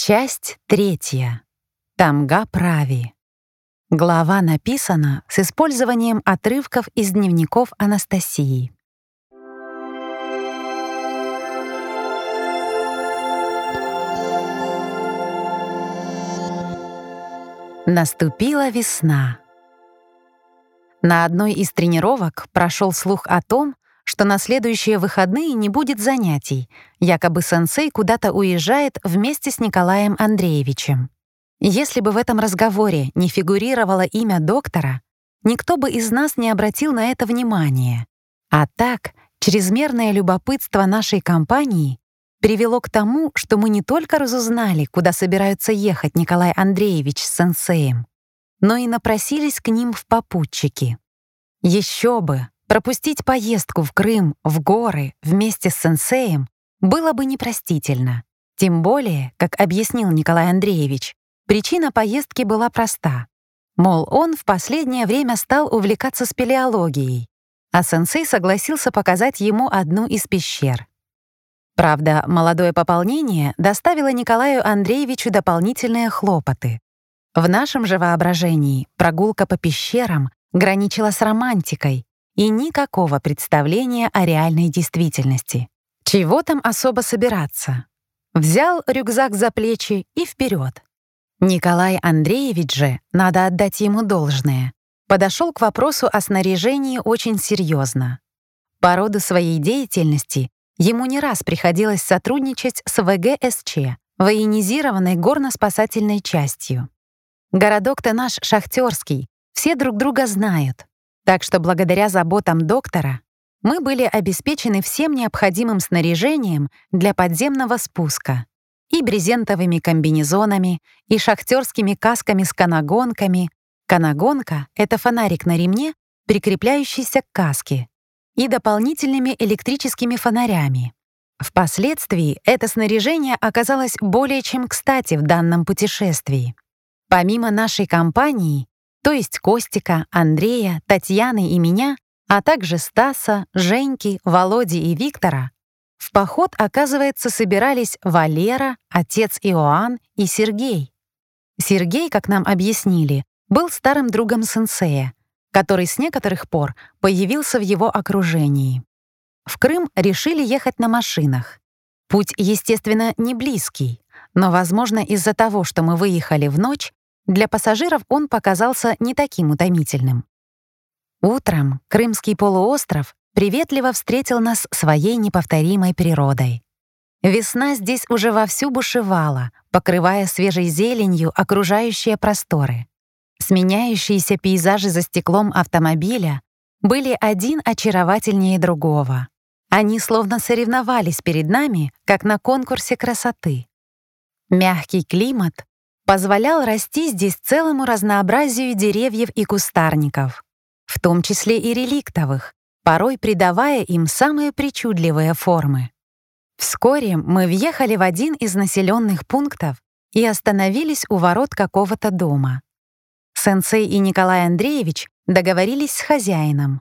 Часть третья. Тамга Прави. Глава написана с использованием отрывков из дневников Анастасии. Наступила весна. На одной из тренировок прошел слух о том, что на следующие выходные не будет занятий, якобы сенсей куда-то уезжает вместе с Николаем Андреевичем. Если бы в этом разговоре не фигурировало имя доктора, никто бы из нас не обратил на это внимания. А так, чрезмерное любопытство нашей компании привело к тому, что мы не только разузнали, куда собираются ехать Николай Андреевич с сенсеем, но и напросились к ним в попутчики. Еще бы! Пропустить поездку в Крым, в горы, вместе с сенсеем было бы непростительно. Тем более, как объяснил Николай Андреевич, причина поездки была проста. Мол, он в последнее время стал увлекаться спелеологией, а сенсей согласился показать ему одну из пещер. Правда, молодое пополнение доставило Николаю Андреевичу дополнительные хлопоты. В нашем же воображении прогулка по пещерам граничила с романтикой, и никакого представления о реальной действительности. Чего там особо собираться? Взял рюкзак за плечи и вперед. Николай Андреевич же, надо отдать ему должное, подошел к вопросу о снаряжении очень серьезно. По роду своей деятельности ему не раз приходилось сотрудничать с ВГСЧ, военизированной горно-спасательной частью. Городок-то наш шахтерский, все друг друга знают. Так что благодаря заботам доктора мы были обеспечены всем необходимым снаряжением для подземного спуска и брезентовыми комбинезонами, и шахтерскими касками с канагонками. Канагонка — это фонарик на ремне, прикрепляющийся к каске, и дополнительными электрическими фонарями. Впоследствии это снаряжение оказалось более чем кстати в данном путешествии. Помимо нашей компании, то есть Костика, Андрея, Татьяны и меня, а также Стаса, Женьки, Володи и Виктора, в поход, оказывается, собирались Валера, отец Иоанн и Сергей. Сергей, как нам объяснили, был старым другом сенсея, который с некоторых пор появился в его окружении. В Крым решили ехать на машинах. Путь, естественно, не близкий, но, возможно, из-за того, что мы выехали в ночь, для пассажиров он показался не таким утомительным. Утром Крымский полуостров приветливо встретил нас своей неповторимой природой. Весна здесь уже вовсю бушевала, покрывая свежей зеленью окружающие просторы. Сменяющиеся пейзажи за стеклом автомобиля были один очаровательнее другого. Они словно соревновались перед нами, как на конкурсе красоты. Мягкий климат позволял расти здесь целому разнообразию деревьев и кустарников, в том числе и реликтовых, порой придавая им самые причудливые формы. Вскоре мы въехали в один из населенных пунктов и остановились у ворот какого-то дома. Сенсей и Николай Андреевич договорились с хозяином.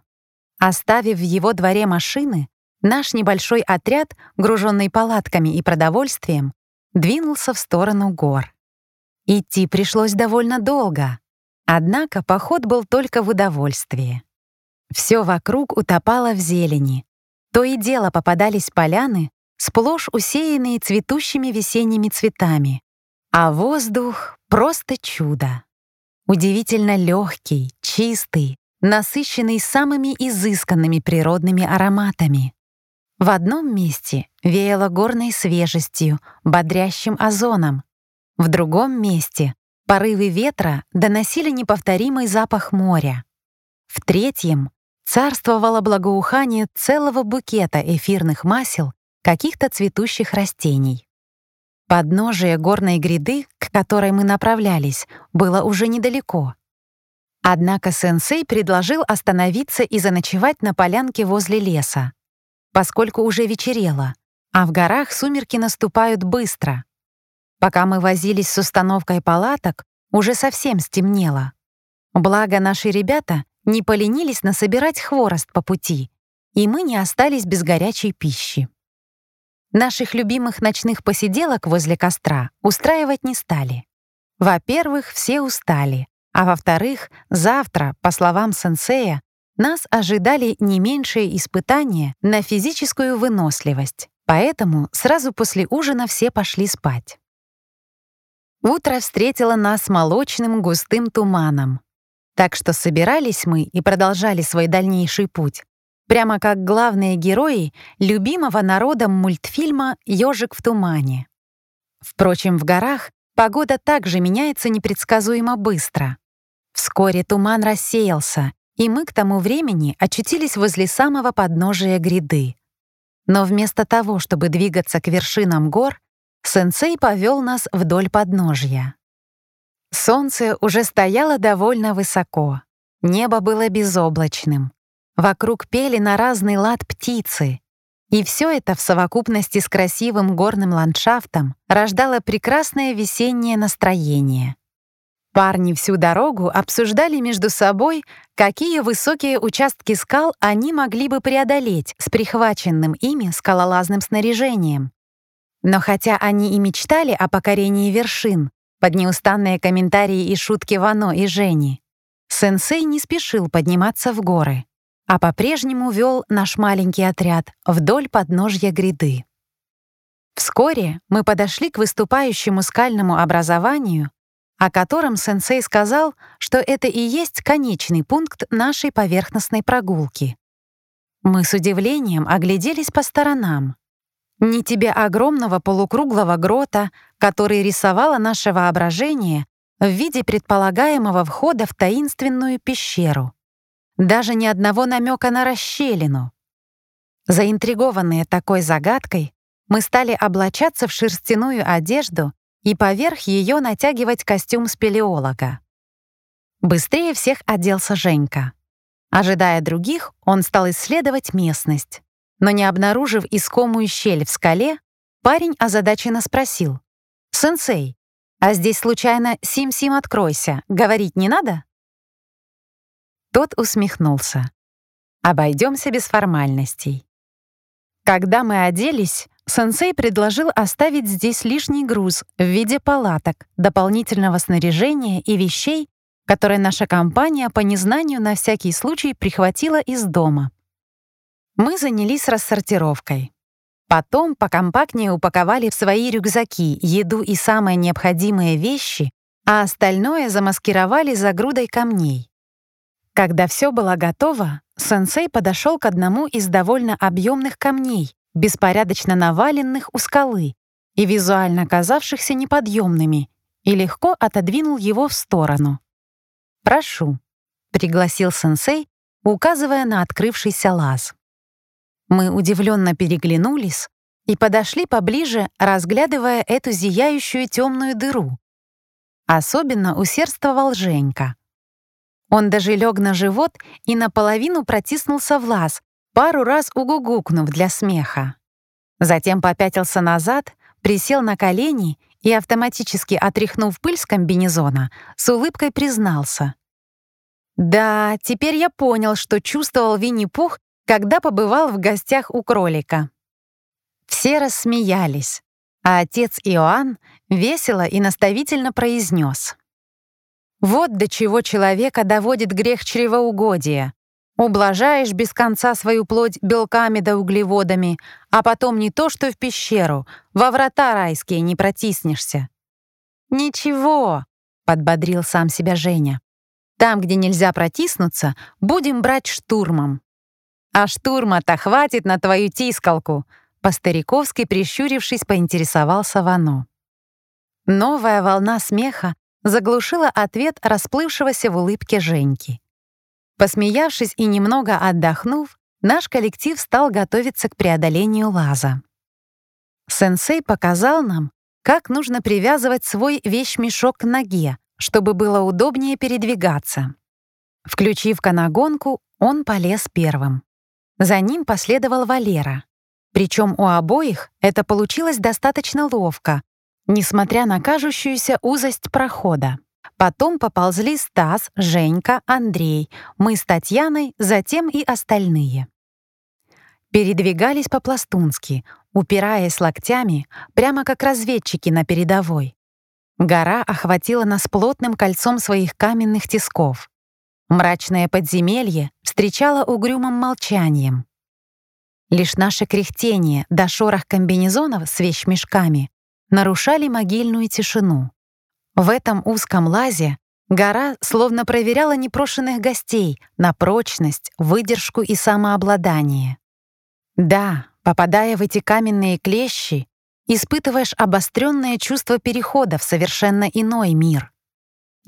Оставив в его дворе машины, наш небольшой отряд, груженный палатками и продовольствием, двинулся в сторону гор. Идти пришлось довольно долго, однако поход был только в удовольствии. Все вокруг утопало в зелени. То и дело попадались поляны, сплошь усеянные цветущими весенними цветами. А воздух — просто чудо. Удивительно легкий, чистый, насыщенный самыми изысканными природными ароматами. В одном месте веяло горной свежестью, бодрящим озоном, в другом месте порывы ветра доносили неповторимый запах моря. В третьем царствовало благоухание целого букета эфирных масел каких-то цветущих растений. Подножие горной гряды, к которой мы направлялись, было уже недалеко. Однако сенсей предложил остановиться и заночевать на полянке возле леса, поскольку уже вечерело, а в горах сумерки наступают быстро. Пока мы возились с установкой палаток, уже совсем стемнело. Благо наши ребята не поленились насобирать хворост по пути, и мы не остались без горячей пищи. наших любимых ночных посиделок возле костра устраивать не стали. Во-первых, все устали, а во-вторых, завтра, по словам сенсея, нас ожидали не меньшие испытания на физическую выносливость, поэтому сразу после ужина все пошли спать. Утро встретило нас молочным густым туманом. Так что собирались мы и продолжали свой дальнейший путь, прямо как главные герои любимого народом мультфильма «Ёжик в тумане». Впрочем, в горах погода также меняется непредсказуемо быстро. Вскоре туман рассеялся, и мы к тому времени очутились возле самого подножия гряды. Но вместо того, чтобы двигаться к вершинам гор, сенсей повел нас вдоль подножья. Солнце уже стояло довольно высоко, небо было безоблачным. Вокруг пели на разный лад птицы, и все это в совокупности с красивым горным ландшафтом рождало прекрасное весеннее настроение. Парни всю дорогу обсуждали между собой, какие высокие участки скал они могли бы преодолеть с прихваченным ими скалолазным снаряжением. Но хотя они и мечтали о покорении вершин, под неустанные комментарии и шутки Вано и Жени, сенсей не спешил подниматься в горы, а по-прежнему вел наш маленький отряд вдоль подножья гряды. Вскоре мы подошли к выступающему скальному образованию, о котором сенсей сказал, что это и есть конечный пункт нашей поверхностной прогулки. Мы с удивлением огляделись по сторонам. Ни тебе огромного полукруглого грота, который рисовало наше воображение в виде предполагаемого входа в таинственную пещеру. Даже ни одного намека на расщелину. Заинтригованные такой загадкой, мы стали облачаться в шерстяную одежду и поверх ее натягивать костюм спелеолога. Быстрее всех оделся Женька. Ожидая других, он стал исследовать местность. Но не обнаружив искомую щель в скале, парень озадаченно спросил. «Сенсей, а здесь случайно «Сим-Сим, откройся» говорить не надо?» Тот усмехнулся. «Обойдемся без формальностей». Когда мы оделись, сенсей предложил оставить здесь лишний груз в виде палаток, дополнительного снаряжения и вещей, которые наша компания по незнанию на всякий случай прихватила из дома. Мы занялись рассортировкой. Потом покомпактнее упаковали в свои рюкзаки еду и самые необходимые вещи, а остальное замаскировали за грудой камней. Когда все было готово, сенсей подошел к одному из довольно объемных камней, беспорядочно наваленных у скалы и визуально казавшихся неподъемными, и легко отодвинул его в сторону. «Прошу», — пригласил сенсей, указывая на открывшийся лаз. Мы удивленно переглянулись и подошли поближе, разглядывая эту зияющую темную дыру. Особенно усердствовал Женька. Он даже лег на живот и наполовину протиснулся в лаз, пару раз угугукнув для смеха. Затем попятился назад, присел на колени и, автоматически отряхнув пыль с комбинезона, с улыбкой признался. «Да, теперь я понял, что чувствовал Винни-Пух, когда побывал в гостях у кролика. Все рассмеялись, а отец Иоанн весело и наставительно произнес. «Вот до чего человека доводит грех чревоугодия. Ублажаешь без конца свою плоть белками да углеводами, а потом не то что в пещеру, во врата райские не протиснешься». «Ничего», — подбодрил сам себя Женя. «Там, где нельзя протиснуться, будем брать штурмом. «А штурма-то хватит на твою тискалку!» По-стариковски прищурившись, поинтересовался Вано. Новая волна смеха заглушила ответ расплывшегося в улыбке Женьки. Посмеявшись и немного отдохнув, наш коллектив стал готовиться к преодолению лаза. Сенсей показал нам, как нужно привязывать свой вещмешок к ноге, чтобы было удобнее передвигаться. Включив канагонку, он полез первым. За ним последовал Валера. Причем у обоих это получилось достаточно ловко, несмотря на кажущуюся узость прохода. Потом поползли Стас, Женька, Андрей, мы с Татьяной, затем и остальные. Передвигались по-пластунски, упираясь локтями, прямо как разведчики на передовой. Гора охватила нас плотным кольцом своих каменных тисков. Мрачное подземелье встречало угрюмым молчанием. Лишь наше кряхтение до шорох комбинезонов с вещмешками нарушали могильную тишину. В этом узком лазе гора словно проверяла непрошенных гостей на прочность, выдержку и самообладание. Да, попадая в эти каменные клещи, испытываешь обостренное чувство перехода в совершенно иной мир.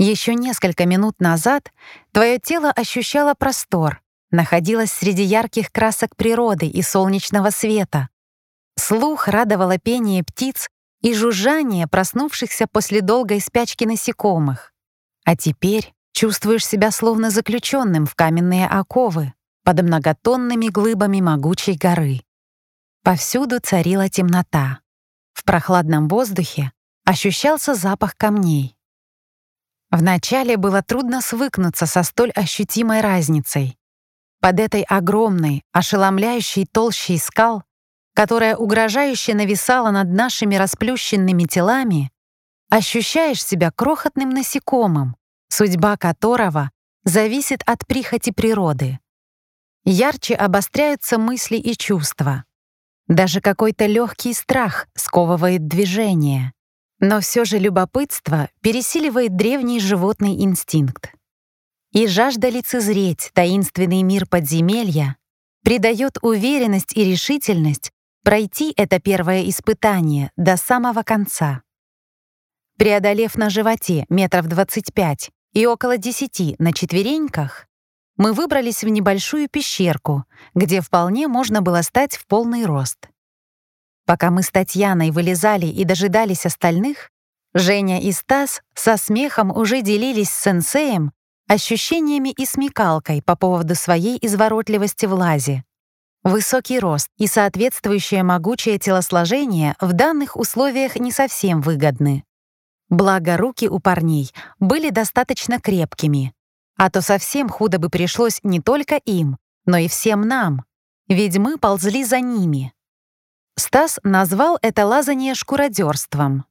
Еще несколько минут назад твое тело ощущало простор, находилось среди ярких красок природы и солнечного света. Слух радовало пение птиц и жужжание проснувшихся после долгой спячки насекомых. А теперь чувствуешь себя словно заключенным в каменные оковы под многотонными глыбами могучей горы. Повсюду царила темнота. В прохладном воздухе ощущался запах камней. Вначале было трудно свыкнуться со столь ощутимой разницей. Под этой огромной, ошеломляющей толщей скал которая угрожающе нависала над нашими расплющенными телами, ощущаешь себя крохотным насекомым, судьба которого зависит от прихоти природы. Ярче обостряются мысли и чувства. Даже какой-то легкий страх сковывает движение. Но все же любопытство пересиливает древний животный инстинкт. И жажда лицезреть таинственный мир подземелья придает уверенность и решительность пройти это первое испытание до самого конца. Преодолев на животе метров 25 и около 10 на четвереньках, мы выбрались в небольшую пещерку, где вполне можно было стать в полный рост. Пока мы с Татьяной вылезали и дожидались остальных, Женя и Стас со смехом уже делились с сенсеем ощущениями и смекалкой по поводу своей изворотливости в лазе. Высокий рост и соответствующее могучее телосложение в данных условиях не совсем выгодны. Благо, руки у парней были достаточно крепкими, а то совсем худо бы пришлось не только им, но и всем нам, ведь мы ползли за ними. Стас назвал это лазание шкуродерством,